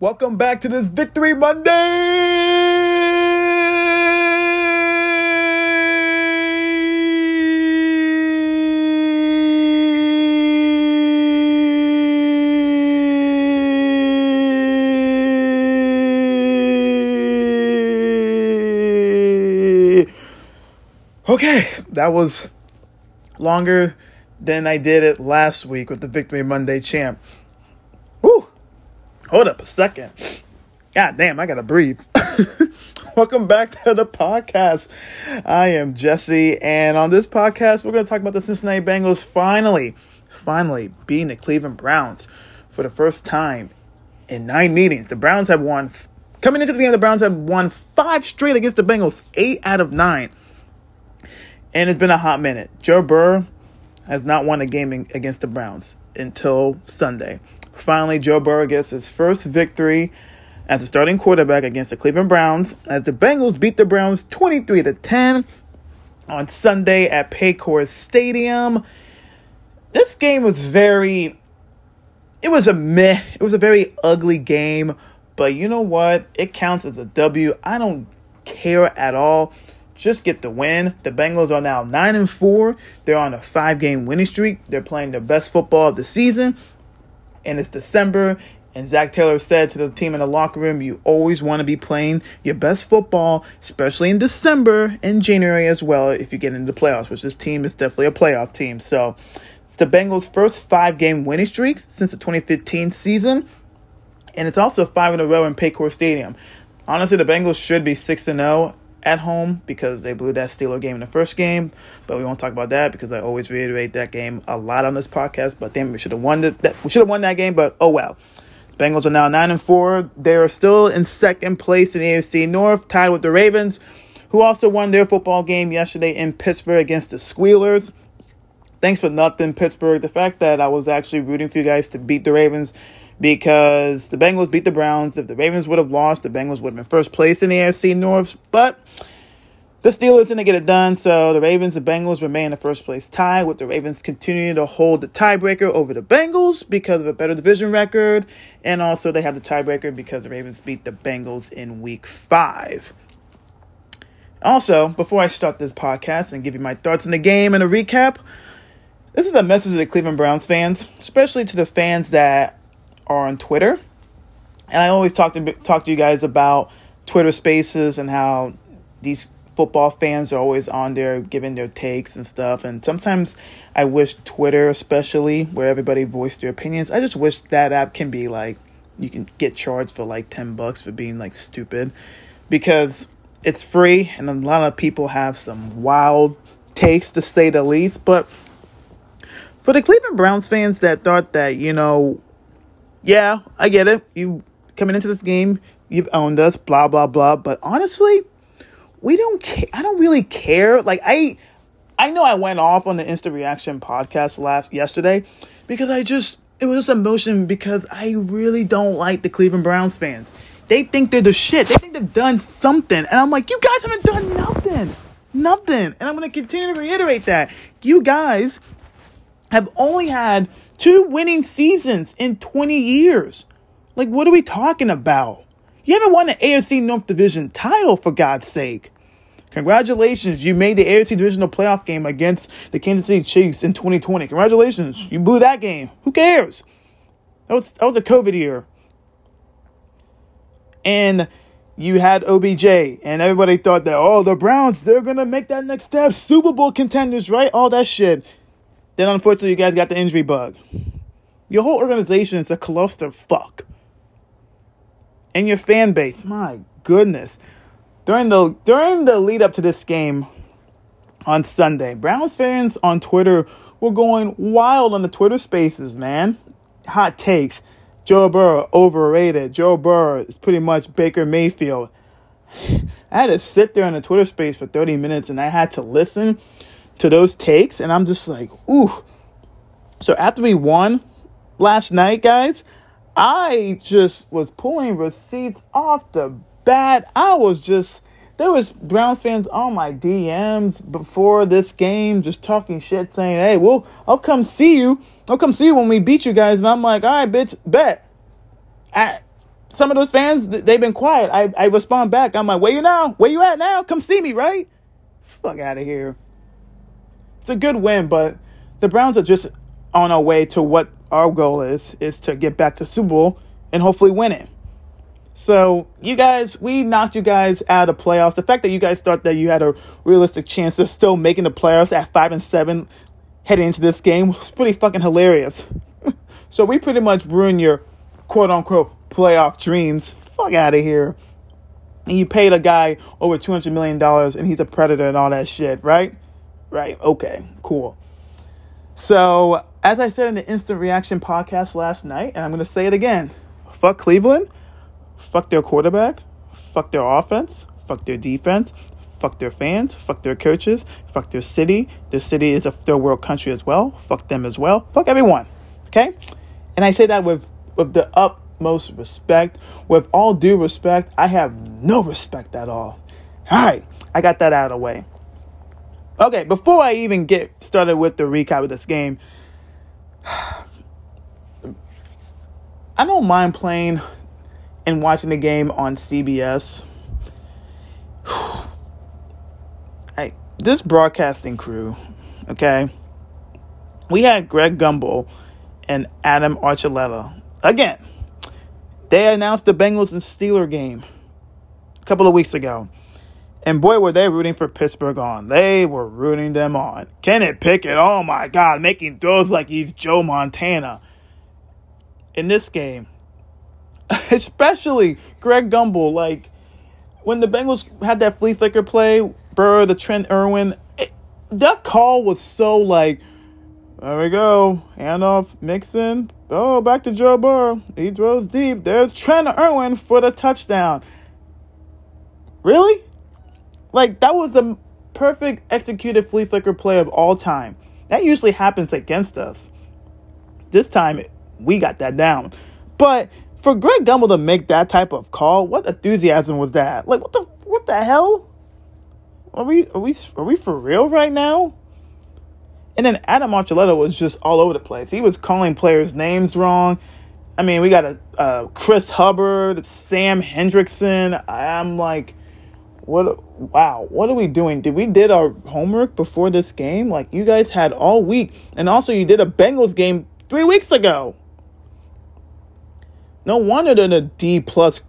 Welcome back to this Victory Monday. Okay, that was longer than I did it last week with the Victory Monday champ. Hold up a second. God damn, I gotta breathe. Welcome back to the podcast. I am Jesse, and on this podcast, we're gonna talk about the Cincinnati Bengals finally, finally beating the Cleveland Browns for the first time in nine meetings. The Browns have won, coming into the game, the Browns have won five straight against the Bengals, eight out of nine. And it's been a hot minute. Joe Burrow has not won a game against the Browns until Sunday. Finally, Joe Burrow gets his first victory as a starting quarterback against the Cleveland Browns as the Bengals beat the Browns 23 to 10 on Sunday at Paycor Stadium. This game was very it was a meh. It was a very ugly game, but you know what? It counts as a W. I don't care at all just get the win. The Bengals are now 9 and 4. They're on a 5-game winning streak. They're playing the best football of the season. And it's December and Zac Taylor said to the team in the locker room, you always want to be playing your best football, especially in December and January as well, if you get into the playoffs, which this team is definitely a playoff team. So it's the Bengals' first five game winning streak since the 2015 season. And it's also five in a row in Paycor Stadium. Honestly, the Bengals should be 6 and 0 at home because they blew that Steeler game in the first game. But we won't talk about that because I always reiterate that game a lot on this podcast. But damn, we should have won that. We should have won that game. But oh well. Bengals are now nine and four. They are still in second place in the AFC North, tied with the Ravens, who also won their football game yesterday in Pittsburgh against the Squealers. Thanks for nothing, Pittsburgh. The fact that I was actually rooting for you guys to beat the Ravens because the Bengals beat the Browns. If the Ravens would have lost, the Bengals would have been first place in the AFC North. But the Steelers didn't get it done, so the Ravens and Bengals remain in the first place tie, with the Ravens continuing to hold the tiebreaker over the Bengals because of a better division record, and also they have the tiebreaker because the Ravens beat the Bengals in week five. Also, before I start this podcast and give you my thoughts on the game and a recap, this is a message to the Cleveland Browns fans, especially to the fans that are on Twitter. And I always talk to talk to you guys about Twitter Spaces and how these football fans are always on there giving their takes and stuff. And sometimes I wish Twitter, especially where everybody voiced their opinions, I just wish that app can be like you can get charged for like ten bucks for being like stupid because it's free and a lot of people have some wild takes to say the least. But for the Cleveland Browns fans that thought that you know yeah, I get it. You coming into this game, you've owned us, blah blah blah. But honestly, we don't care. I don't really care. Like I, I know I went off on the instant reaction podcast last yesterday because I just it was just emotion because I really don't like the Cleveland Browns fans. They think they're the shit. They think they've done something, and I'm like, you guys haven't done nothing, nothing. And I'm gonna continue to reiterate that you guys have only had Two winning seasons in 20 years. Like, what are we talking about? You haven't won the AFC North Division title, for God's sake. Congratulations, you made the AFC Divisional Playoff game against the Kansas City Chiefs in 2020. Congratulations, you blew that game. Who cares? That was that was a COVID year. And you had OBJ, and everybody thought that, oh, the Browns, they're going to make that next step. Super Bowl contenders, right? All that shit. Then unfortunately, you guys got the injury bug. Your whole organization is a cluster fuck. And your fan base, my goodness. During the during the lead up to this game on Sunday, Browns fans on Twitter were going wild on the Twitter spaces, man. Hot takes. Joe Burrow overrated. Joe Burrow is pretty much Baker Mayfield. I had to sit there in the Twitter space for 30 minutes and I had to listen to those takes, and I'm just like, ooh. So after we won last night, guys, I just was pulling receipts off the bat. I was just there was Browns fans on my DMs before this game just talking shit saying, Hey, well, I'll come see you. I'll come see you when we beat you guys. And I'm like, all right, bitch, bet. At some of those fans, they've been quiet. I, I respond back. I'm like, where you now? Where you at now? Come see me, right? Fuck out of here. It's a good win, but the Browns are just on our way to what our goal is, is to get back to Super Bowl and hopefully win it. So you guys, we knocked you guys out of playoffs. The fact that you guys thought that you had a realistic chance of still making the playoffs at five and seven heading into this game was pretty fucking hilarious. so we pretty much ruined your quote unquote playoff dreams. Fuck out of here. And you paid a guy over two hundred million dollars, and he's a predator and all that shit, right? Right. Okay. Cool. So as I said in the instant reaction podcast last night, and I'm going to say it again: fuck Cleveland Fuck their quarterback. Fuck their offense. Fuck their defense. Fuck their fans. Fuck their coaches. Fuck their city. Their city is a third world country as well. Fuck them as well. Fuck everyone. Okay? And I say that with, with the utmost respect. With all due respect, I have no respect at all. All right. I got that out of the way. Okay, before I even get started with the recap of this game, I don't mind playing and watching the game on CBS. I, this broadcasting crew, okay, we had Greg Gumbel and Adam Archuleta. Again, they announced the Bengals and Steeler game a couple of weeks ago. And boy, were they rooting for Pittsburgh on. They were rooting them on. Kenny Pickett, oh my God, making throws like he's Joe Montana. In this game, especially Greg Gumbel. Like when the Bengals had that flea flicker play, Burrow, the Trent Irwin, it, that call was so like, there we go, handoff, Mixon. Oh, back to Joe Burrow. He throws deep. There's Trent Irwin for the touchdown. Really? Like that was a perfect executed flea flicker play of all time. That usually happens against us. This time we got that down. But for Greg Gumbel to make that type of call, what enthusiasm was that? Like what the what the hell? Are we are we are we for real right now? And then Adam Archuleta was just all over the place. He was calling players' names wrong. I mean, we got a uh, Chris Hubbard, Sam Hendrickson. I'm like, what? Wow, what are we doing? Did we did our homework before this game? Like you guys had all week, and also you did a Bengals game three weeks ago. No wonder they're the D plus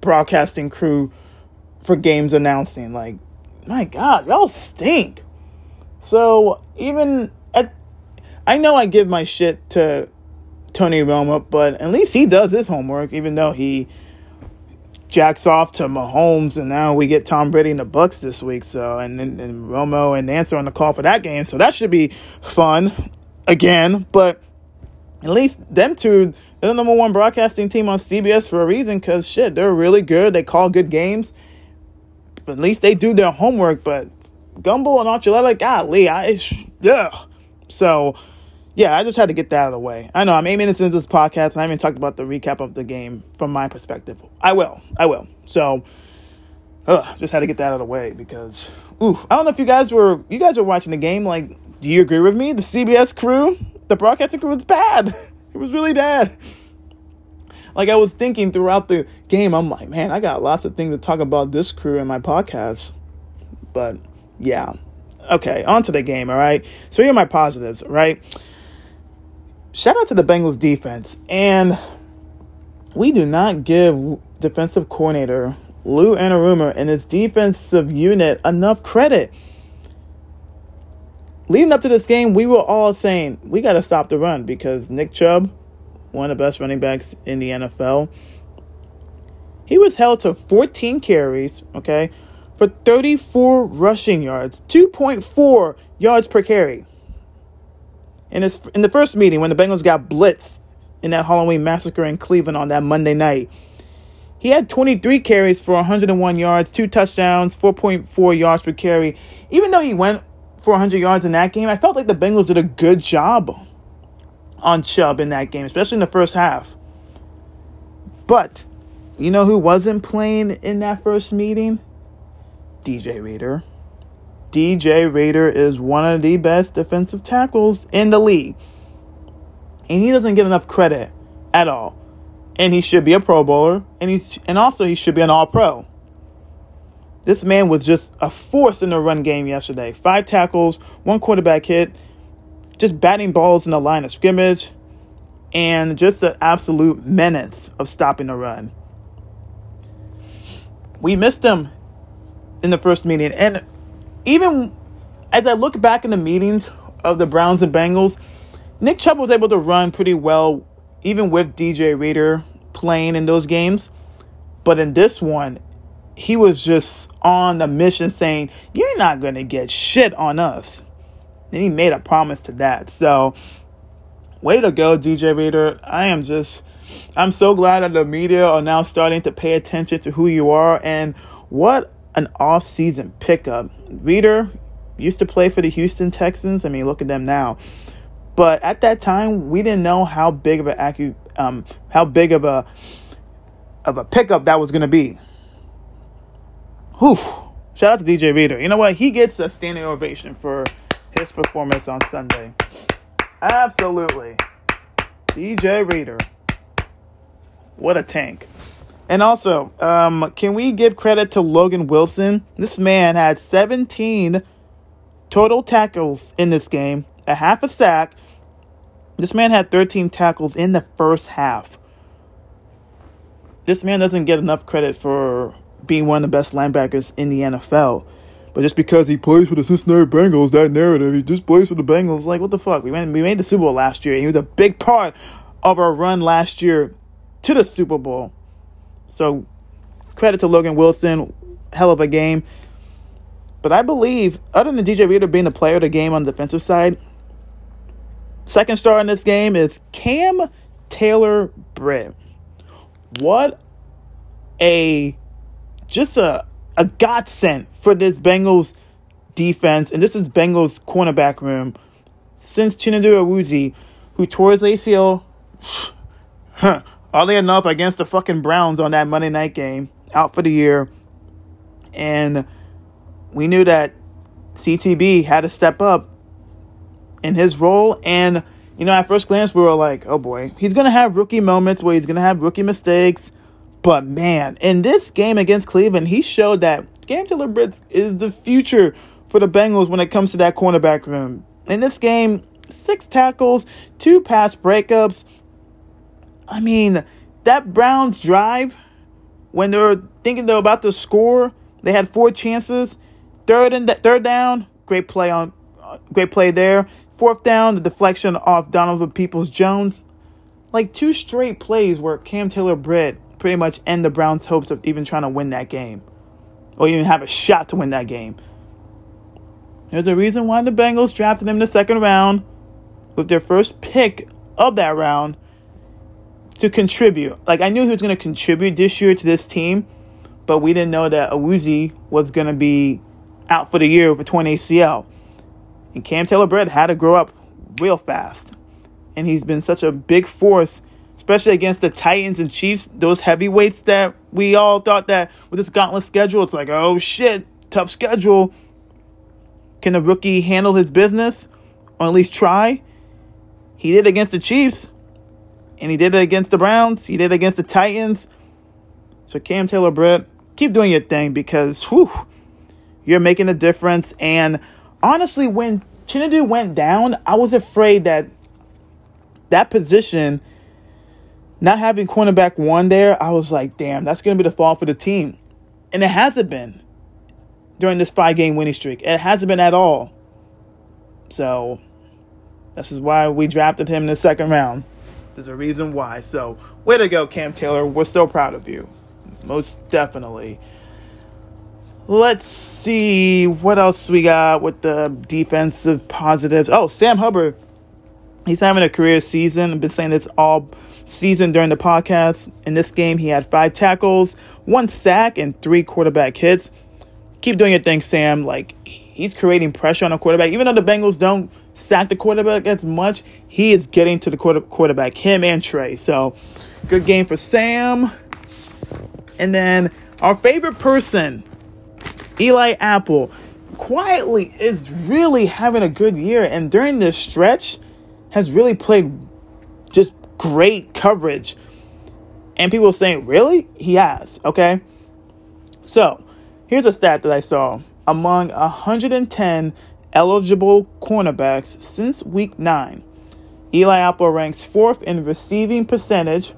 broadcasting crew for games announcing. Like, my God, y'all stink. So even at, I know I give my shit to Tony Romo, but at least he does his homework, even though he jacks off to Mahomes, and now we get Tom Brady in the Bucks this week. So and and, and Romo and Nantz on the call for that game, so that should be fun again. But at least them two they're the number one broadcasting team on CBS for a reason because shit, they're really good. They call good games. But at least they do their homework. But Gumbel and Archuleta, golly, I, yeah. So, yeah, I just had to get that out of the way. I know I'm eight minutes into this podcast and I haven't talked about the recap of the game from my perspective. I will. I will. So, ugh, just had to get that out of the way because, oof. I don't know if you guys were, you guys were watching the game. Like, do you agree with me? The CBS crew, the broadcasting crew was bad. It was really bad. Like I was thinking throughout the game, I'm like, man, I got lots of things to talk about this crew in my podcast. But yeah. Okay, on to the game, all right? So here are my positives, right? Shout out to the Bengals defense. And we do not give defensive coordinator Lou Anarumo and his defensive unit enough credit leading up to this game, we were all saying we got to stop the run because Nick Chubb, one of the best running backs in the NFL, he was held to 14 carries, okay, for 34 rushing yards, 2.4 yards per carry. In, his, in the first meeting, when the Bengals got blitzed in that Halloween massacre in Cleveland on that Monday night, he had 23 carries for 101 yards, two touchdowns, 4.4 yards per carry. Even though he went 400 yards in that game. I felt like the Bengals did a good job on Chubb in that game, especially in the first half. But you know who wasn't playing in that first meeting? DJ Reader. DJ Reader is one of the best defensive tackles in the league. And he doesn't get enough credit at all. and he should be a Pro Bowler, and he's and also he should be an All Pro. This man was just a force in the run game yesterday. Five tackles, one quarterback hit, just batting balls in the line of scrimmage, and just an absolute menace of stopping the run. We missed him in the first meeting, and even as I look back in the meetings of the Browns and Bengals, Nick Chubb was able to run pretty well, even with DJ Reader playing in those games. But in this one, he was just on the mission saying, You're not going to get shit on us. And he made a promise to that. So, way to go, DJ Reader. I am just, I'm so glad that the media are now starting to pay attention to who you are. And what an off-season pickup. Reader used to play for the Houston Texans. I mean, look at them now. But at that time, we didn't know how big of a um, how big of a of a pickup that was going to be. Whew. Shout out to DJ Reader. You know what? He gets a standing ovation for his performance on Sunday. Absolutely. DJ Reader. What a tank. And also, um, can we give credit to Logan Wilson? This man had 17 total tackles in this game, a half a sack. This man had 13 tackles in the first half. This man doesn't get enough credit for being one of the best linebackers in the NFL. But just because he plays for the Cincinnati Bengals, that narrative, he just plays for the Bengals. Like, what the fuck? We went, we made the Super Bowl last year. He was a big part of our run last year to the Super Bowl. So credit to Logan Wilson, hell of a game. But I believe, other than DJ Reader being the player of the game on the defensive side, second star in this game is Cam Taylor Britt. What a just a a godsend for this Bengals defense, and this is Bengals cornerback room since Chinedu Awuzie, who tore his ACL. Huh, Oddly enough, against the fucking Browns on that Monday night game, out for the year. And we knew that CTB had to step up in his role. And, you know, at first glance, we were like, oh boy, he's going to have rookie moments where he's going to have rookie mistakes. But man, in this game against Cleveland, he showed that Cam Taylor Britt is the future for the Bengals when it comes to that cornerback room. In this game, six tackles, two pass breakups, I mean, that Browns drive, when they were thinking they're about to score, they had four chances. Third and third down, great play on, great play there. Fourth down, the deflection off Donovan Peoples Jones. Like two straight plays where Cam Taylor Britt pretty much end the Browns' hopes of even trying to win that game, or even have a shot to win that game. There's a reason why the Bengals drafted him in the second round with their first pick of that round to contribute. Like I knew he was going to contribute this year to this team, but we didn't know that Awuzie was going to be out for the year with a torn ACL. And Cam Taylor Britt had to grow up real fast. And he's been such a big force, especially against the Titans and Chiefs, those heavyweights that we all thought that with this gauntlet schedule, it's like, oh shit, tough schedule. Can the rookie handle his business? Or at least try? He did against the Chiefs and he did it against the Browns. He did it against the Titans. So Cam Taylor Britt, keep doing your thing because whew, you're making a difference. And honestly, when Chinedu went down, I was afraid that that position, not having cornerback one there, I was like, damn, that's going to be the fall for the team. And it hasn't been during this five game winning streak. It hasn't been at all. So this is why we drafted him in the second round. There's a reason why. So, way to go, Cam Taylor. We're so proud of you. Most definitely. Let's see what else we got with the defensive positives. Oh, Sam Hubbard. He's having a career season. I've been saying this all season during the podcast. In this game, he had five tackles, one sack, and three quarterback hits. Keep doing your thing, Sam. Like, he's creating pressure on the quarterback. Even though the Bengals don't sack the quarterback as much, he is getting to the quarter, quarterback, him and Trey. So, good game for Sam. And then our favorite person, Eli Apple, quietly is really having a good year. And during this stretch, has really played just great coverage. And people saying, really? He has, okay? So, here's a stat that I saw. Among 110 eligible cornerbacks since week 9, Eli Apple ranks fourth in receiving percentage,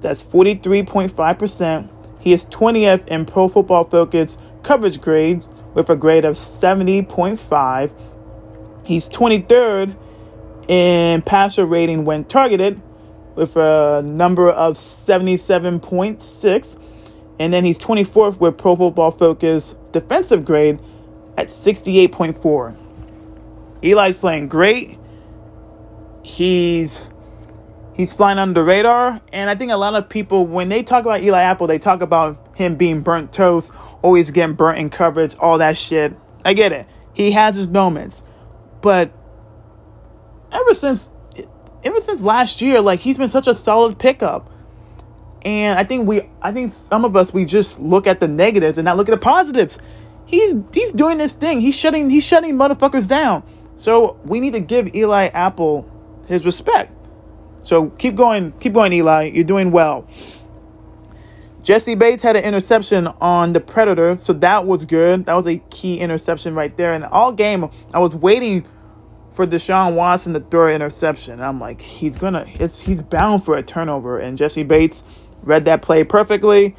that's 43.5%. He is 20th in Pro Football Focus coverage grade with a grade of 70.5. He's 23rd in passer rating when targeted with a number of 77.6. And then he's 24th with Pro Football Focus defensive grade at 68.4. Eli's playing great. He's he's flying under the radar, and I think a lot of people when they talk about Eli Apple, they talk about him being burnt toast, always getting burnt in coverage, all that shit. I get it. He has his moments. But ever since ever since last year, like he's been such a solid pickup. And I think we I think some of us we just look at the negatives and not look at the positives. He's he's doing this thing. He's shutting he's shutting motherfuckers down. So we need to give Eli Apple his respect. So keep going, keep going, Eli. You're doing well. Jessie Bates had an interception on the Predator, so that was good. That was a key interception right there. And all game, I was waiting for Deshaun Watson to throw an interception. I'm like, he's gonna, it's, he's bound for a turnover. And Jessie Bates read that play perfectly,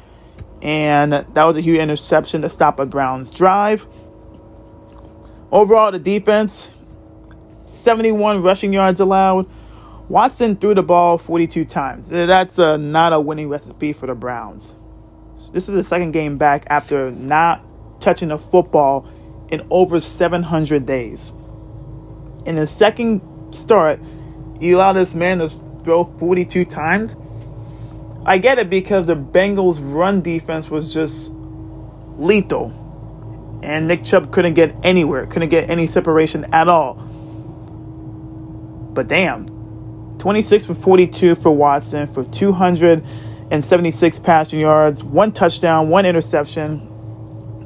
and that was a huge interception to stop a Browns drive. Overall, the defense, 71 rushing yards allowed. Watson threw the ball 42 times. That's a, not a winning recipe for the Browns. This is the second game back after not touching a football in over 700 days. In the second start, you allow this man to throw 42 times. I get it because the Bengals' run defense was just lethal. And Nick Chubb couldn't get anywhere, couldn't get any separation at all. But damn, 26 for 42 for Watson for 276 passing yards, one touchdown, one interception.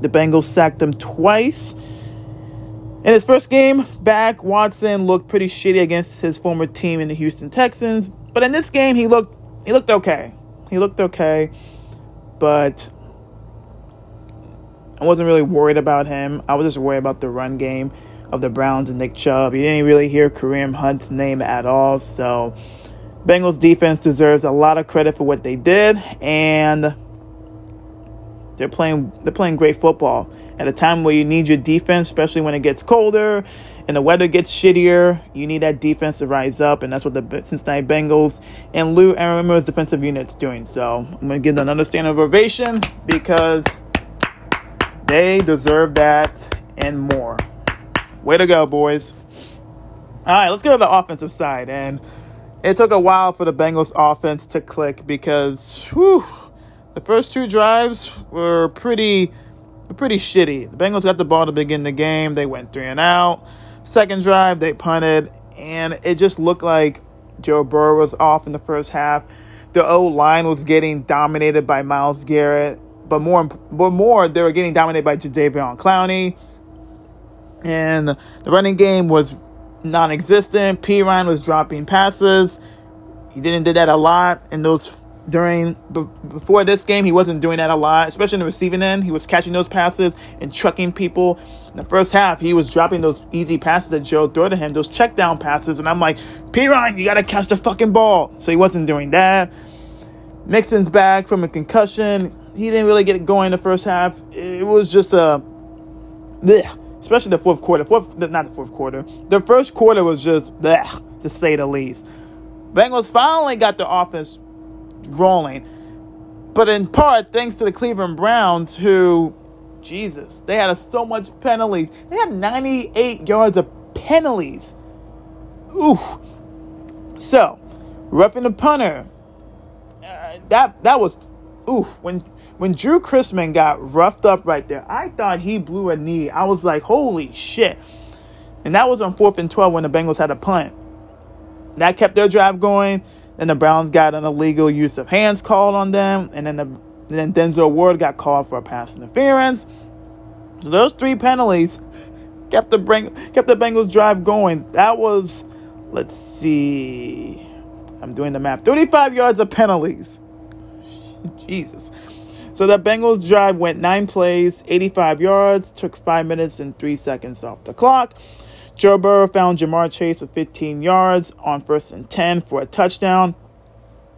The Bengals sacked them twice. In his first game back, Watson looked pretty shitty against his former team in the Houston Texans, but in this game he looked he looked okay. He looked okay, but I wasn't really worried about him. I was just worried about the run game of the Browns and Nick Chubb. You didn't really hear Kareem Hunt's name at all, so Bengals defense deserves a lot of credit for what they did, and they're playing they're playing great football at a time where you need your defense, especially when it gets colder and the weather gets shittier. You need that defense to rise up, and that's what the Cincinnati Bengals and Lou Aaron's defensive unit's doing. So I'm gonna give them another standing ovation because they deserve that and more. Way to go, boys! All right, let's go to the offensive side and it took a while for the Bengals offense to click because whew, the first two drives were pretty pretty shitty. The Bengals got the ball to begin the game. They went three and out. Second drive, they punted, and it just looked like Joe Burrow was off in the first half. The O line was getting dominated by Myles Garrett, but more, but more, they were getting dominated by Jadeveon Clowney. And the running game was non-existent. Perine was dropping passes. He didn't do that a lot in those during the before this game. He wasn't doing that a lot, especially in the receiving end. He was catching those passes and trucking people. In the first half, he was dropping those easy passes that Joe threw to him, those check down passes, and I'm like, Perine, you gotta catch the fucking ball. So he wasn't doing that. Mixon's back from a concussion. He didn't really get it going the first half. It was just a. Bleh especially the fourth quarter. Fourth, not the fourth quarter. The first quarter was just bleh, to say the least. Bengals finally got the offense rolling, but in part thanks to the Cleveland Browns, who, Jesus, they had so much penalties. They had 98 yards of penalties. Ooh. So, roughing the punter. Uh, that that was ooh when when Drue Chrisman got roughed up right there, I thought he blew a knee. I was like, holy shit. And that was on fourth and 12 when the Bengals had a punt. That kept their drive going. Then the Browns got an illegal use of hands called on them. And then, the, then Denzel Ward got called for a pass interference. So those three penalties kept the, bring kept the Bengals drive going. That was, let's see, I'm doing the math, 35 yards of penalties. Jesus. So the Bengals drive went nine plays, 85 yards, took five minutes and three seconds off the clock. Joe Burrow found Ja'Marr Chase with 15 yards on first and 10 for a touchdown,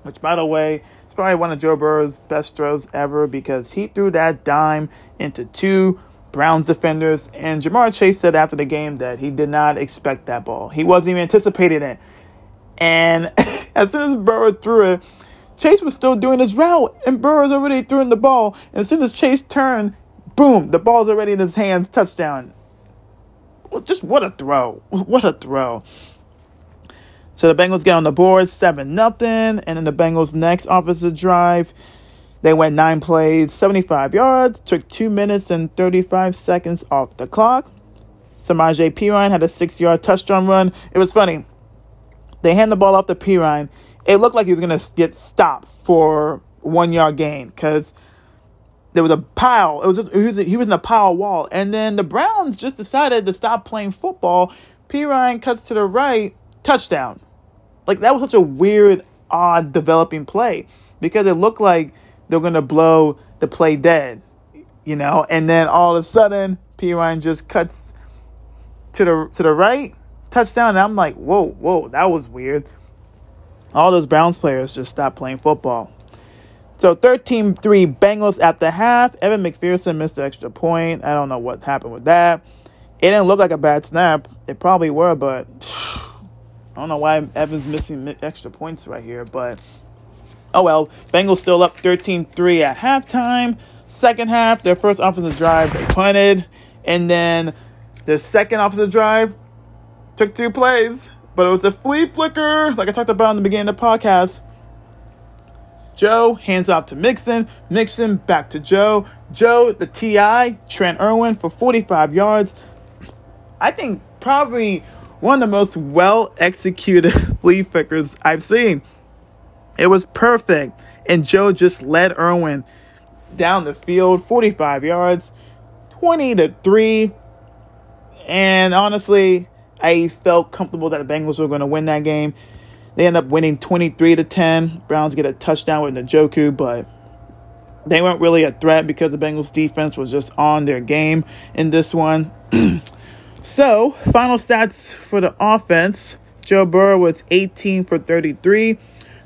which, by the way, is probably one of Joe Burrow's best throws ever because he threw that dime into two Browns defenders. And Ja'Marr Chase said after the game that he did not expect that ball. He wasn't even anticipating it. And as soon as Burrow threw it, Chase was still doing his route, and Burrow's already throwing the ball. And as soon as Chase turned, boom, the ball's already in his hands, touchdown. Just what a throw. What a throw. So the Bengals get on the board, 7 nothing, and then the Bengals' next offensive drive, they went nine plays, 75 yards, took 2 minutes and 35 seconds off the clock. Samaje Perine had a 6 yard touchdown run. It was funny. They hand the ball off to Perine it looked like he was going to get stopped for one yard gain because there was a pile. It was just, he was, he was in a pile wall. And then the Browns just decided to stop playing football. Perine cuts to the right, touchdown. Like that was such a weird, odd developing play because it looked like they're going to blow the play dead, you know. And then all of a sudden, Perine just cuts to the to the right, touchdown. And I'm like, whoa, whoa, that was weird all those Browns players just stopped playing football. So 13 3 Bengals at the half. Evan McPherson missed the extra point. I don't know what happened with that. It didn't look like a bad snap. It probably were, but I don't know why Evan's missing extra points right here. But oh well. Bengals still up 13 3 at halftime. Second half, their first offensive drive, they punted. And then the second offensive drive took two plays. But it was a flea flicker, like I talked about in the beginning of the podcast. Joe hands off to Mixon. Mixon back to Joe. Joe, the TI, Trent Irwin for 45 yards. I think probably one of the most well executed flea flickers I've seen. It was perfect. And Joe just led Irwin down the field, 45 yards, 20 to 3. And honestly, I felt comfortable that the Bengals were going to win that game. They end up winning 23 to 10. Browns get a touchdown with Njoku, but they weren't really a threat because the Bengals defense was just on their game in this one. so, final stats for the offense. Joe Burrow was 18 for 33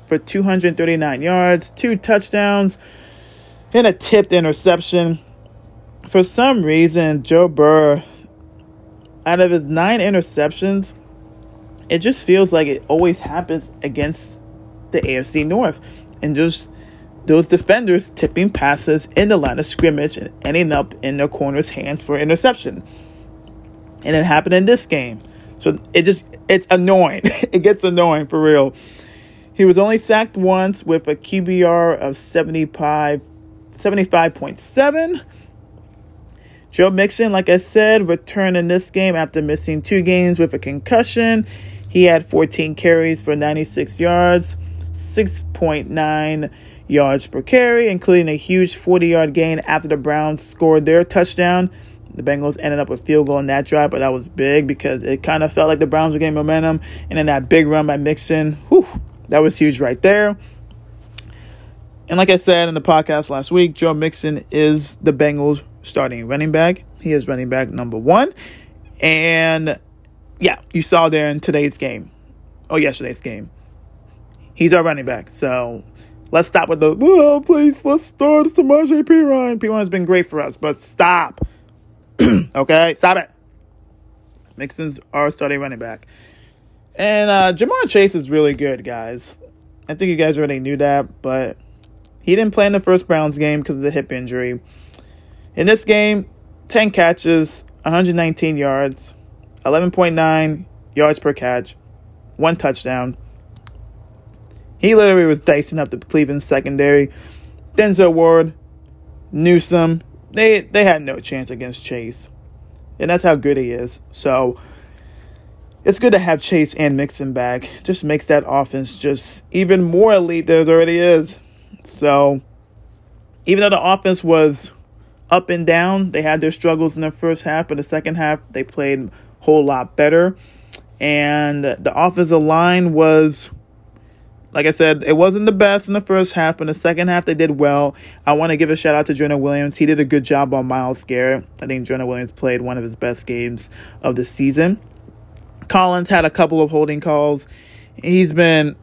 for 239 yards, two touchdowns, and a tipped interception. For some reason, Joe Burrow out of his nine interceptions, it just feels like it always happens against the AFC North. And just those defenders tipping passes in the line of scrimmage and ending up in their corner's hands for interception. And it happened in this game. So it just, it's annoying. it gets annoying for real. He was only sacked once with a QBR of 75, 75.7 Joe Mixon, like I said, returned in this game after missing two games with a concussion. He had 14 carries for 96 yards, 6.9 yards per carry, including a huge 40 yard gain after the Browns scored their touchdown. The Bengals ended up with field goal in that drive, but that was big because it kind of felt like the Browns were getting momentum. And then that big run by Mixon, whew, that was huge right there. And like I said in the podcast last week, Joe Mixon is the Bengals starting running back. He is running back number one. And yeah, you saw there in today's game. Oh, yesterday's game. He's our running back. So let's stop with the, oh, please, let's start Samaje Perine. Perine's been great for us, but stop. okay, stop it. Mixon's our starting running back. And uh, Ja'Marr Chase is really good, guys. I think you guys already knew that, but he didn't play in the first Browns game because of the hip injury. In this game, 10 catches, 119 yards, 11.9 yards per catch, one touchdown. He literally was dicing up the Cleveland secondary. Denzel Ward, Newsome, they they had no chance against Chase. And that's how good he is. So it's good to have Chase and Mixon back. Just makes that offense just even more elite than it already is. So even though the offense was up and down. They had their struggles in the first half, but the second half they played whole lot better. And the offensive line was like I said, it wasn't the best in the first half, but in the second half they did well. I want to give a shout out to Jonah Williams. He did a good job on Myles Garrett. I think Jonah Williams played one of his best games of the season. Collins had a couple of holding calls. He's been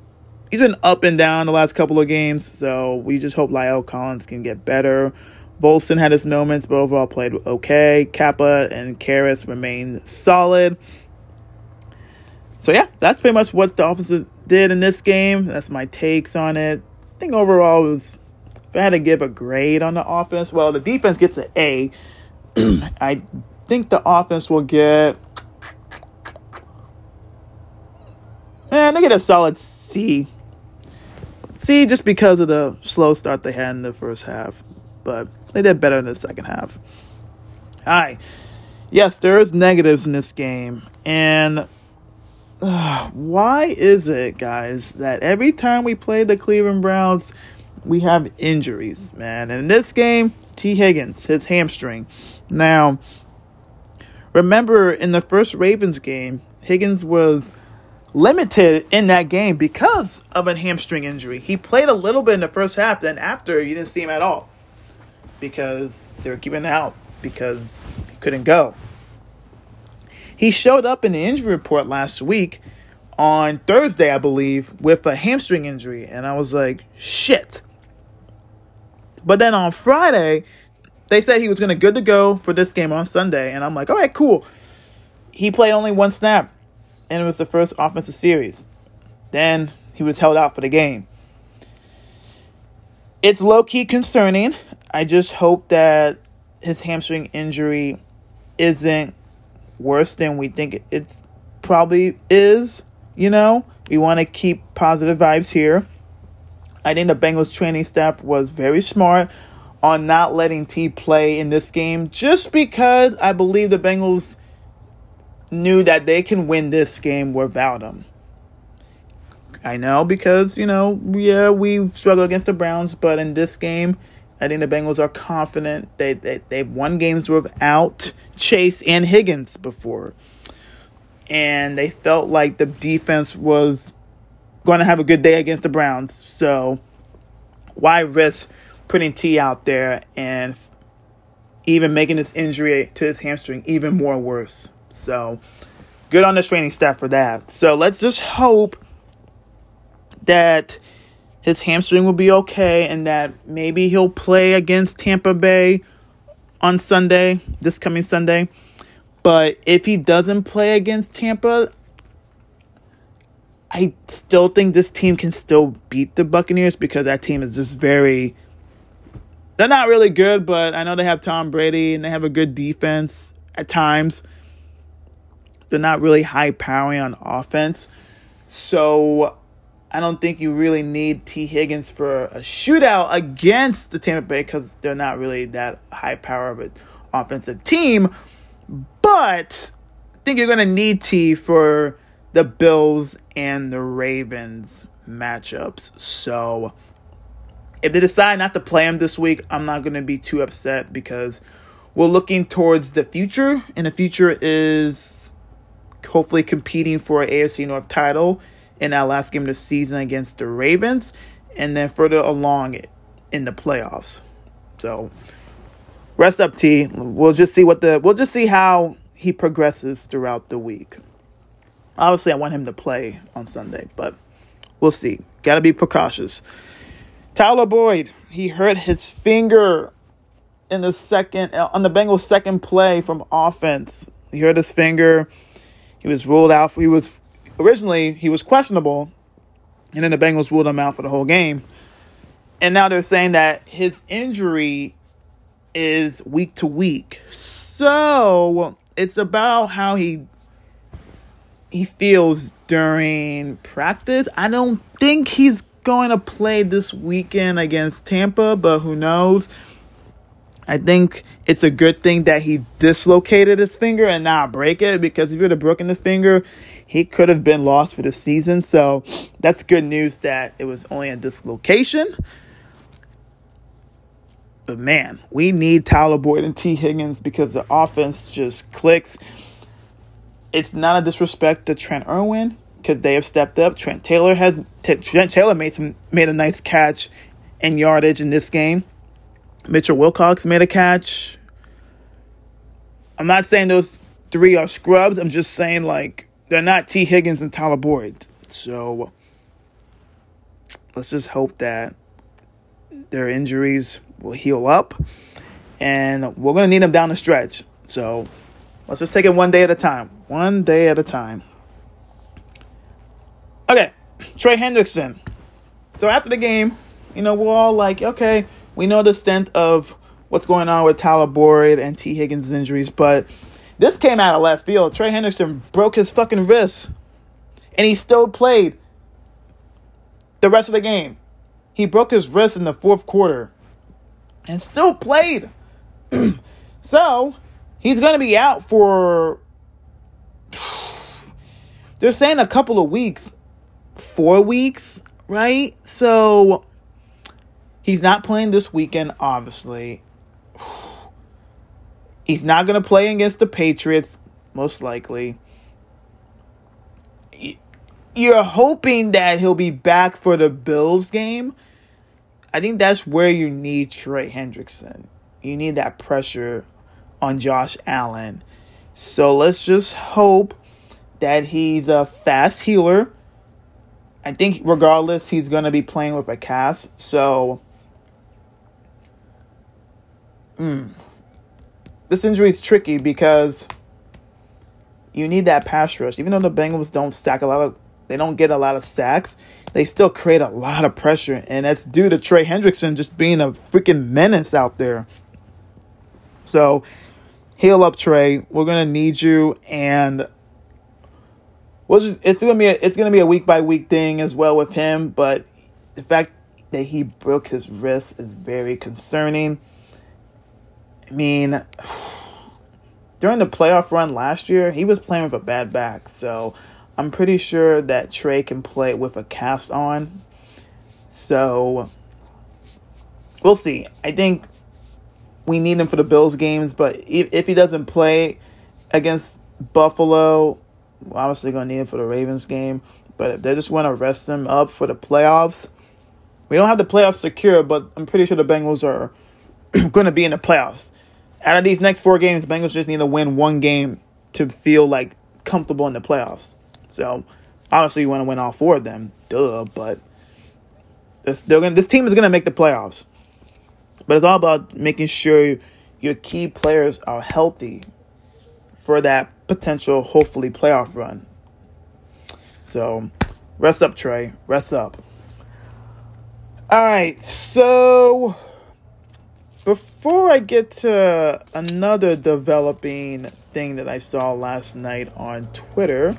he's been up and down the last couple of games, so we just hope La'el Collins can get better. Volson had his moments, but overall played okay. Cappa and Karras remained solid. So yeah, that's pretty much what the offensive did in this game. That's my takes on it. I think overall was if I had to give a grade on the offense, well the defense gets an A. I think the offense will get Man, they get a solid C. C just because of the slow start they had in the first half. But they did better in the second half. Alright. Yes, there is negatives in this game. And uh, why is it, guys, that every time we play the Cleveland Browns, we have injuries, man? And in this game, Tee Higgins, his hamstring. Now, remember in the first Ravens game, Higgins was limited in that game because of a hamstring injury. He played a little bit in the first half, then after, you didn't see him at all because they were keeping out because he couldn't go. He showed up in the injury report last week on Thursday, I believe, with a hamstring injury. And I was like, shit. But then on Friday, they said he was to good to go for this game on Sunday. And I'm like, all right, cool. He played only one snap, and it was the first offensive series. Then he was held out for the game. It's low key concerning. I just hope that his hamstring injury isn't worse than we think it's probably is. You know, we want to keep positive vibes here. I think the Bengals training staff was very smart on not letting Tee play in this game just because I believe the Bengals knew that they can win this game without him. I know because, you know, yeah, we struggle against the Browns, but in this game, I think the Bengals are confident. They, they they've won games without Chase and Higgins before, and they felt like the defense was going to have a good day against the Browns. So why risk putting Tee out there and even making this injury to his hamstring even more worse? So good on the training staff for that. So let's just hope that his hamstring will be okay and that maybe he'll play against Tampa Bay on Sunday, this coming Sunday. But if he doesn't play against Tampa, I still think this team can still beat the Buccaneers because that team is just very. They're not really good, but I know they have Tom Brady and they have a good defense at times. They're not really high powering on offense. So I don't think you really need Tee Higgins for a shootout against the Tampa Bay because they're not really that high power of an offensive team. But I think you're going to need Tee for the Bills and the Ravens matchups. So if they decide not to play him this week, I'm not going to be too upset because we're looking towards the future, and the future is hopefully competing for an AFC North title in that last game of the season against the Ravens, and then further along in the playoffs. So rest up, Tee. We'll just see what the we'll just see how he progresses throughout the week. Obviously, I want him to play on Sunday, but we'll see. Got to be precautious. Tyler Boyd, he hurt his finger in the second uh, on the Bengals' second play from offense. He hurt his finger. He was ruled out. He was originally he was questionable, and then the Bengals ruled him out for the whole game. And now they're saying that his injury is week to week. So it's about how he he feels during practice. I don't think he's going to play this weekend against Tampa, but who knows? I think it's a good thing that he dislocated his finger and not break it because if you'd have broken the finger, he could have been lost for the season. So that's good news that it was only a dislocation. But man, we need Tyler Boyd and Tee Higgins because the offense just clicks. It's not a disrespect to Trent Irwin because they have stepped up. Trent Taylor has Trent Taylor made some made a nice catch and yardage in this game. Mitchell Wilcox made a catch. I'm not saying those three are scrubs. I'm just saying like they're not Tee Higgins and Tyler Boyd. So let's just hope that their injuries will heal up, and we're gonna need them down the stretch. So let's just take it one day at a time. One day at a time. Okay, Trey Hendrickson. So after the game, you know, we're all like, okay, we know the extent of what's going on with Tyler Boyd and Tee Higgins' injuries, but this came out of left field. Trey Hendrickson broke his fucking wrist, and he still played the rest of the game. He broke his wrist in the fourth quarter and still played. so, he's going to be out for. They're saying a couple of weeks, four weeks, right? So, he's not playing this weekend, obviously. He's not going to play against the Patriots, most likely. You're hoping that he'll be back for the Bills game. I think that's where you need Trey Hendrickson. You need that pressure on Josh Allen. So let's just hope that he's a fast healer. I think regardless, he's going to be playing with a cast. So, mm, this injury is tricky because you need that pass rush. Even though the Bengals don't sack a lot of, they don't get a lot of sacks. They still create a lot of pressure, and that's due to Trey Hendrickson just being a freaking menace out there. So, heal up, Trey. We're gonna need you, and we'll just, it's gonna be a, it's gonna be a week by week thing as well with him. But the fact that he broke his wrist is very concerning. I mean, during the playoff run last year, he was playing with a bad back. So I'm pretty sure that Trey can play with a cast on. So we'll see. I think we need him for the Bills games, but if, if he doesn't play against Buffalo, we're obviously going to need him for the Ravens game. But if they just want to rest him up for the playoffs, we don't have the playoffs secure, but I'm pretty sure the Bengals are going to be in the playoffs out of these next four games, Bengals just need to win one game to feel like comfortable in the playoffs. So obviously you want to win all four of them, duh. But this, gonna, this team is going to make the playoffs. But it's all about making sure your key players are healthy for that potential, hopefully, playoff run. So rest up, Trey. Rest up. All right, so before I get to another developing thing that I saw last night on Twitter,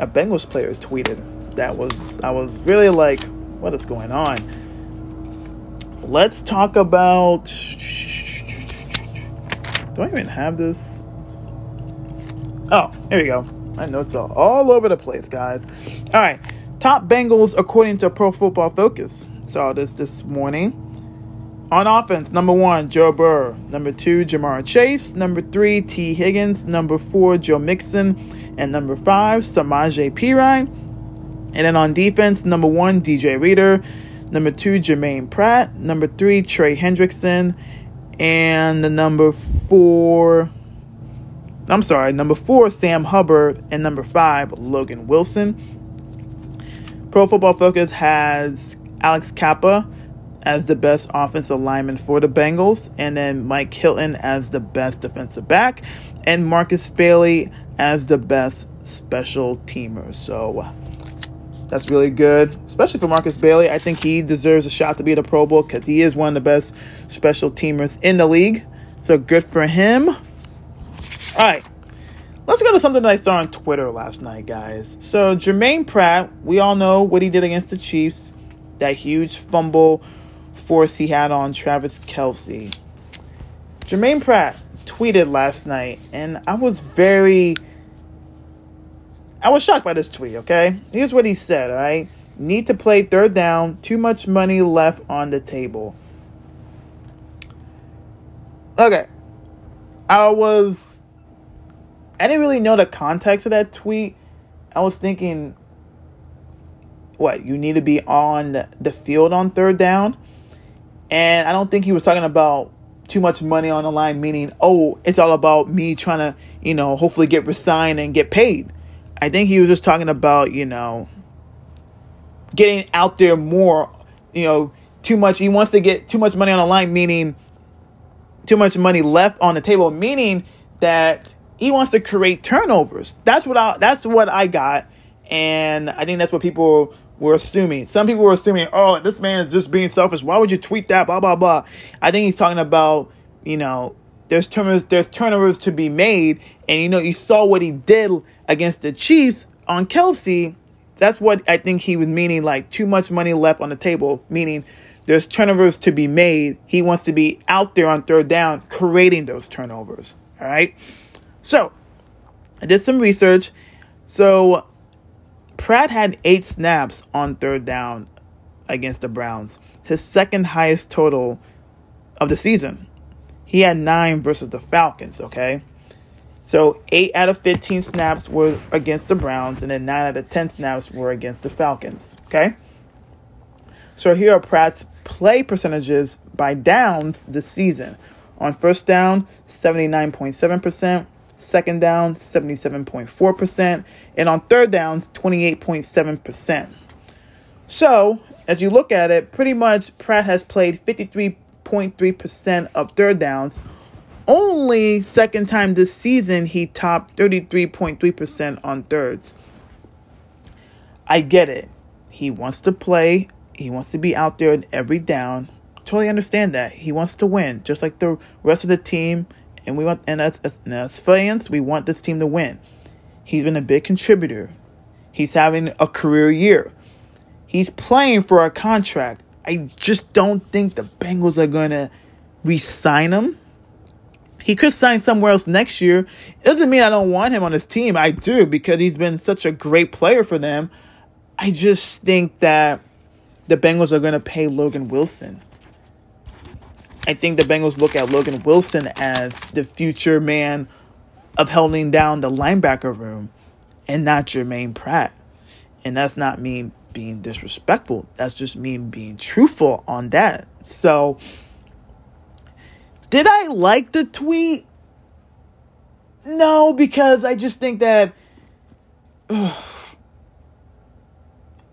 a Bengals player tweeted that was I was really like, what is going on? Let's talk about. Do I even have this? Oh, here we go. My notes are all over the place, guys. All right, top Bengals according to Pro Football Focus. Saw this this morning. On offense, number one, Joe Burrow. Number two, Ja'Marr Chase. Number three, Tee Higgins. Number four, Joe Mixon. And number five, Samaje Perine. And then on defense, number one, DJ Reader. Number two, Jermaine Pratt. Number three, Trey Hendrickson. And the number four, I'm sorry, number four, Sam Hubbard. And number five, Logan Wilson. Pro Football Focus has Alex Cappa as the best offensive lineman for the Bengals, and then Mike Hilton as the best defensive back, and Markus Bailey as the best special teamer. So that's really good, especially for Markus Bailey. I think he deserves a shot to be at the Pro Bowl because he is one of the best special teamers in the league. So good for him. All right. Let's go to something that I saw on Twitter last night, guys. So, Jermaine Pratt, we all know what he did against the Chiefs. That huge fumble force he had on Travis Kelce. Jermaine Pratt tweeted last night, and I was very. I was shocked by this tweet, okay? Here's what he said, alright? Need to play third down, too much money left on the table. Okay. I was. I didn't really know the context of that tweet. I was thinking, what you need to be on the field on third down. And I don't think he was talking about too much money on the line, meaning, oh, it's all about me trying to, you know, hopefully get resigned and get paid. I think he was just talking about, you know, getting out there more, you know, too much. He wants to get too much money on the line, meaning too much money left on the table, meaning that he wants to create turnovers. That's what I that's what I got. And I think that's what people were assuming. Some people were assuming, oh, this man is just being selfish. Why would you tweet that? Blah blah blah. I think he's talking about, you know, there's turnovers, there's turnovers to be made, and you know, you saw what he did against the Chiefs on Kelce. That's what I think he was meaning, like too much money left on the table, meaning there's turnovers to be made. He wants to be out there on third down, creating those turnovers. All right. So I did some research. So Pratt had eight snaps on third down against the Browns, his second highest total of the season. He had nine versus the Falcons, okay? So eight out of 15 snaps were against the Browns, and then nine out of 10 snaps were against the Falcons, okay? So here are Pratt's play percentages by downs this season. On first down, 79.7%. Second down, 77.4%. And on third downs, 28.7%. So, as you look at it, pretty much Pratt has played 53.3% of third downs. Only second time this season he topped 33.3% on thirds. I get it. He wants to play, he wants to be out there in every down. Totally understand that. He wants to win, just like the rest of the team and we want and as, as, as fans, we want this team to win. He's been a big contributor. He's having a career year. He's playing for a contract. I just don't think the Bengals are going to re-sign him. He could sign somewhere else next year. It doesn't mean I don't want him on his team. I do because he's been such a great player for them. I just think that the Bengals are going to pay Logan Wilson. I think the Bengals look at Logan Wilson as the future man of holding down the linebacker room and not Jermaine Pratt. And that's not me being disrespectful. That's just me being truthful on that. So, did I like the tweet? No, because I just think that. Ugh,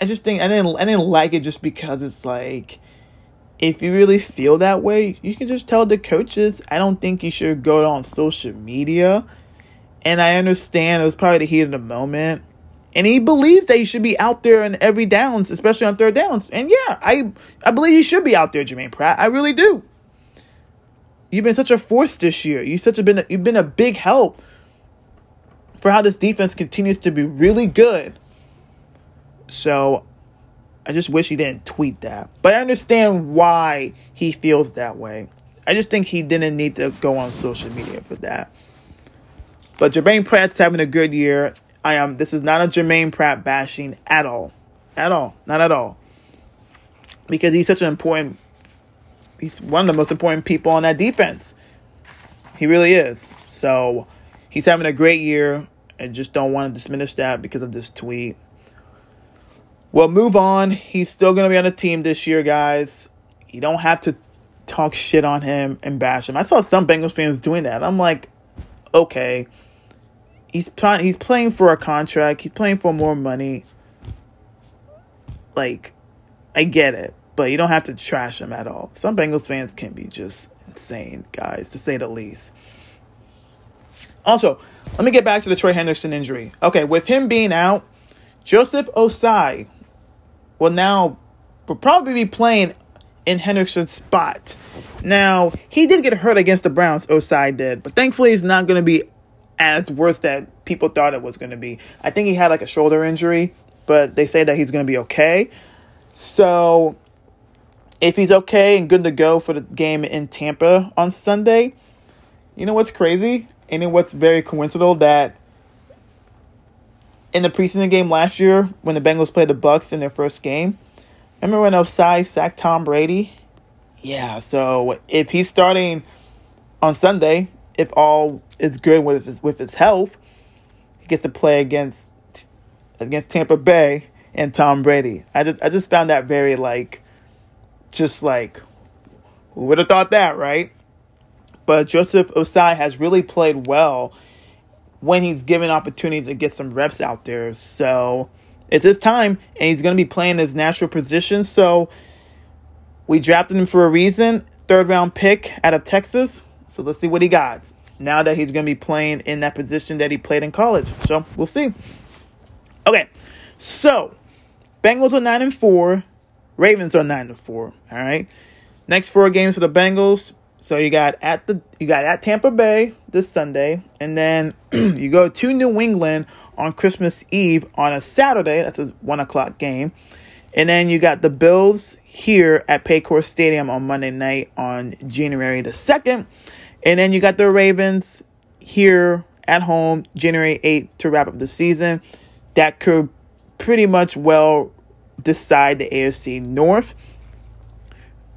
I just think I didn't I didn't like it just because it's like if you really feel that way, you can just tell the coaches. I don't think you should go on social media. And I understand it was probably the heat of the moment. And he believes that he should be out there in every downs, especially on third downs. And yeah, I I believe you should be out there, Jermaine Pratt. I really do. You've been such a force this year. You such a been you've been a big help for how this defense continues to be really good. So I just wish he didn't tweet that. But I understand why he feels that way. I just think he didn't need to go on social media for that. But Jermaine Pratt's having a good year. I am. This is not a Jermaine Pratt bashing at all, at all, not at all. Because he's such an important. He's one of the most important people on that defense. He really is. So he's having a great year, and just don't want to diminish that because of this tweet. Well, move on. He's still going to be on the team this year, guys. You don't have to talk shit on him and bash him. I saw some Bengals fans doing that. I'm like, okay. He's he's playing for a contract. He's playing for more money. Like, I get it, but you don't have to trash him at all. Some Bengals fans can be just insane, guys, to say the least. Also, let me get back to the Trey Hendrickson injury. Okay, with him being out, Joseph Ossai will now will probably be playing in Hendrickson's spot. Now, he did get hurt against the Browns, Ossai did, but thankfully he's not going to be as worse that people thought it was going to be. I think he had like a shoulder injury, but they say that he's going to be okay. So, if he's okay and good to go for the game in Tampa on Sunday, you know what's crazy? And what's very coincidental that in the preseason game last year when the Bengals played the Bucs in their first game. Remember when Ossai sacked Tom Brady? Yeah, so if he's starting on Sunday, if all is good with his, with his health, he gets to play against against Tampa Bay and Tom Brady. I just I just found that very like just like who would have thought that, right? But Joseph Ossai has really played well when he's given opportunity to get some reps out there. So it's his time, and he's going to be playing his natural position. So we drafted him for a reason. Third round pick out of Texas. So let's see what he got now that he's going to be playing in that position that he played in college. So we'll see. Okay, so Bengals are nine and four, Ravens are nine and four. All right, next four games for the Bengals. So you got at the you got at Tampa Bay this Sunday, and then you go to New England on Christmas Eve on a Saturday. That's a one o'clock game, and then you got the Bills here at Paycor Stadium on Monday night on January the second, and then you got the Ravens here at home January 8th to wrap up the season. That could pretty much well decide the AFC North.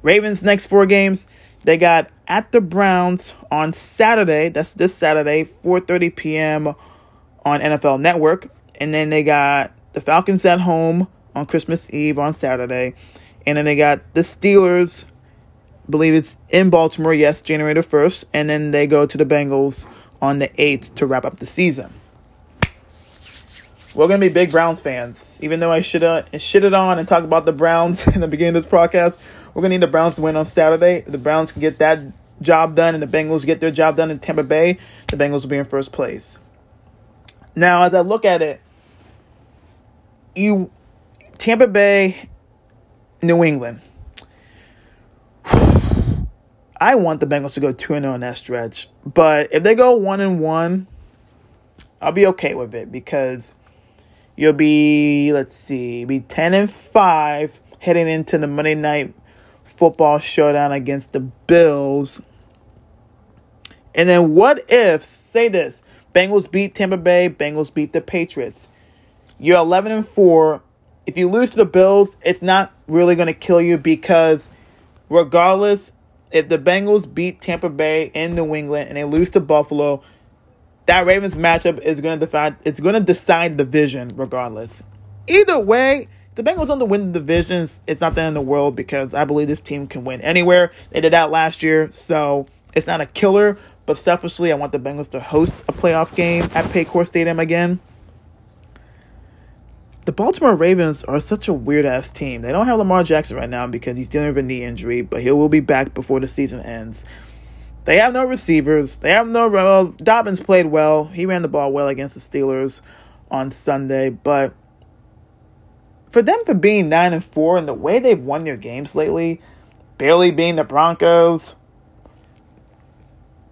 Ravens next four games, they got at the Browns on Saturday. That's this Saturday, 4:30 p.m. on NFL Network, and then they got the Falcons at home on Christmas Eve on Saturday, and then they got the Steelers believe it's in Baltimore, yes, January the 1st, and then they go to the Bengals on the 8th to wrap up the season. We're going to be big Browns fans. Even though I should have shitted on and talked about the Browns in the beginning of this podcast, we're to need the Browns to win on Saturday. The Browns can get that job done and the Bengals get their job done in Tampa Bay, the Bengals will be in first place. Now, as I look at it, you Tampa Bay, New England. I want the Bengals to go 2 0 in that stretch. But if they go 1 and 1, I'll be okay with it because you'll be, let's see, be 10 and 5 heading into the Monday night football showdown against the Bills. And then what if, say this, Bengals beat Tampa Bay, Bengals beat the Patriots. You're 11 and 4. If you lose to the Bills, it's not really going to kill you because regardless if the Bengals beat Tampa Bay in New England and they lose to Buffalo, that Ravens matchup is going to decide. It's going to decide the division regardless. Either way, the Bengals don't win the divisions. It's not the end of the world because I believe this team can win anywhere. They did that last year, so it's not a killer. But selfishly, I want the Bengals to host a playoff game at Paycor Stadium again the Baltimore Ravens are such a weird ass team. They don't have Lamar Jackson right now because he's dealing with a knee injury, but he will be back before the season ends. They have no receivers. They have no. Well, Dobbins played well. He ran the ball well against the Steelers on Sunday, but for them for being nine and four and the way they've won their games lately, barely being the Broncos,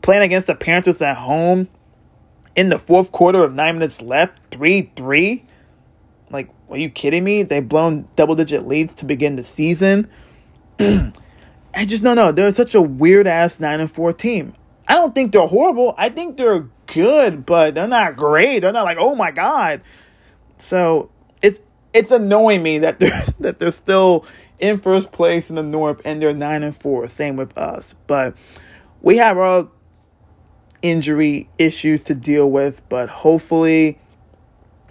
playing against the Panthers at home in the fourth quarter of nine minutes left, three three like, are you kidding me? They've blown double digit leads to begin the season. I just don't know. They're such a weird ass 9 and 4 team. I don't think they're horrible. I think they're good, but they're not great. They're not like, oh my God. So it's annoying me that they're that they're still in first place in the North and they're nine and four. Same with us. But we have our injury issues to deal with, but hopefully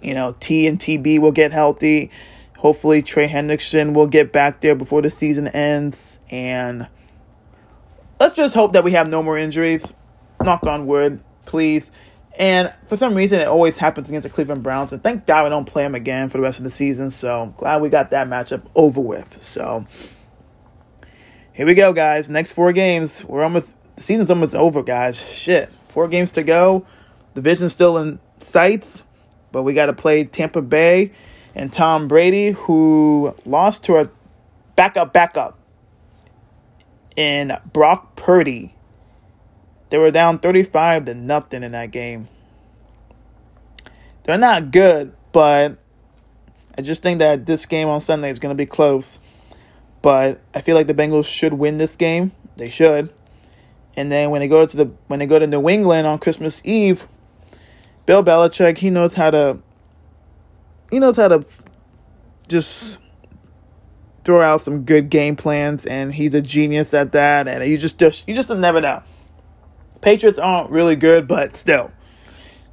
you know, Tee and TB will get healthy. Hopefully, Trey Hendrickson will get back there before the season ends. And let's just hope that we have no more injuries. Knock on wood, please. And for some reason, it always happens against the Cleveland Browns. And thank God we don't play them again for the rest of the season. So glad we got that matchup over with. So here we go, guys. Next four games. We're almost the season's almost over, guys. Shit, four games to go. Division's still in sights. But we got to play Tampa Bay and Tom Brady, who lost to a backup backup in Brock Purdy. They were down 35 to nothing in that game. They're not good, but I just think that this game on Sunday is going to be close. But I feel like the Bengals should win this game. They should. And then when they go to the when they go to New England on Christmas Eve, Bill Belichick, he knows how to he knows how to just throw out some good game plans and he's a genius at that and you just just you just never know. Patriots aren't really good, but still.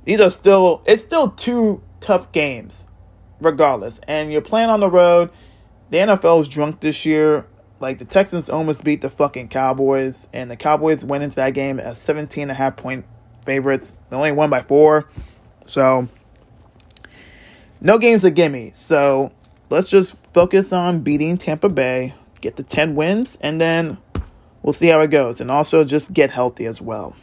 These are still it's still two tough games. regardless. And you're playing on the road. The NFL's drunk this year. Like the Texans almost beat the fucking Cowboys, and the Cowboys went into that game as 17 and a half point favorites. They only won by four. So no games a gimme. So let's just focus on beating Tampa Bay, get the 10 wins, and then we'll see how it goes. And also just get healthy as well.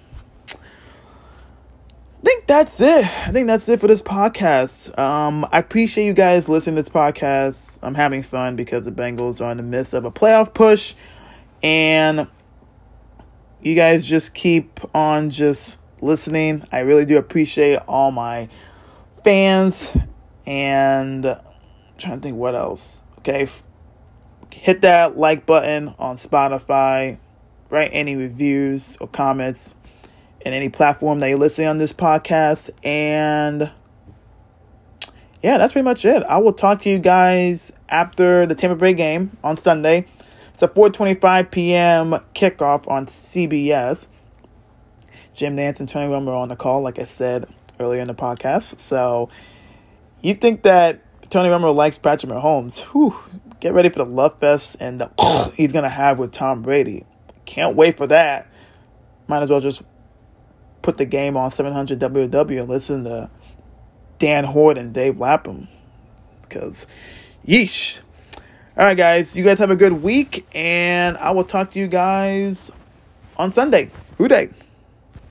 I think that's it. I think that's it for this podcast. Um, I appreciate you guys listening to this podcast. I'm having fun because the Bengals are in the midst of a playoff push. And you guys just keep on just listening. I really do appreciate all my fans and I'm trying to think what else. Okay, hit that like button on Spotify. Write any reviews or comments in any platform that you're listening on this podcast. And yeah, that's pretty much it. I will talk to you guys after the Tampa Bay game on Sunday. It's a 4:25 p.m. kickoff on CBS. Jim Nantz and Tony Romo are on the call, like I said earlier in the podcast. So you think that Tony Romo likes Patrick Mahomes? Whew, get ready for the love fest and the he's gonna have with Tom Brady. Can't wait for that. Might as well just put the game on 700 WLW and listen to Dan Hoard and Dave Lapham. Because, yeesh. All right, guys. You guys have a good week, and I will talk to you guys on Sunday. Who Dey?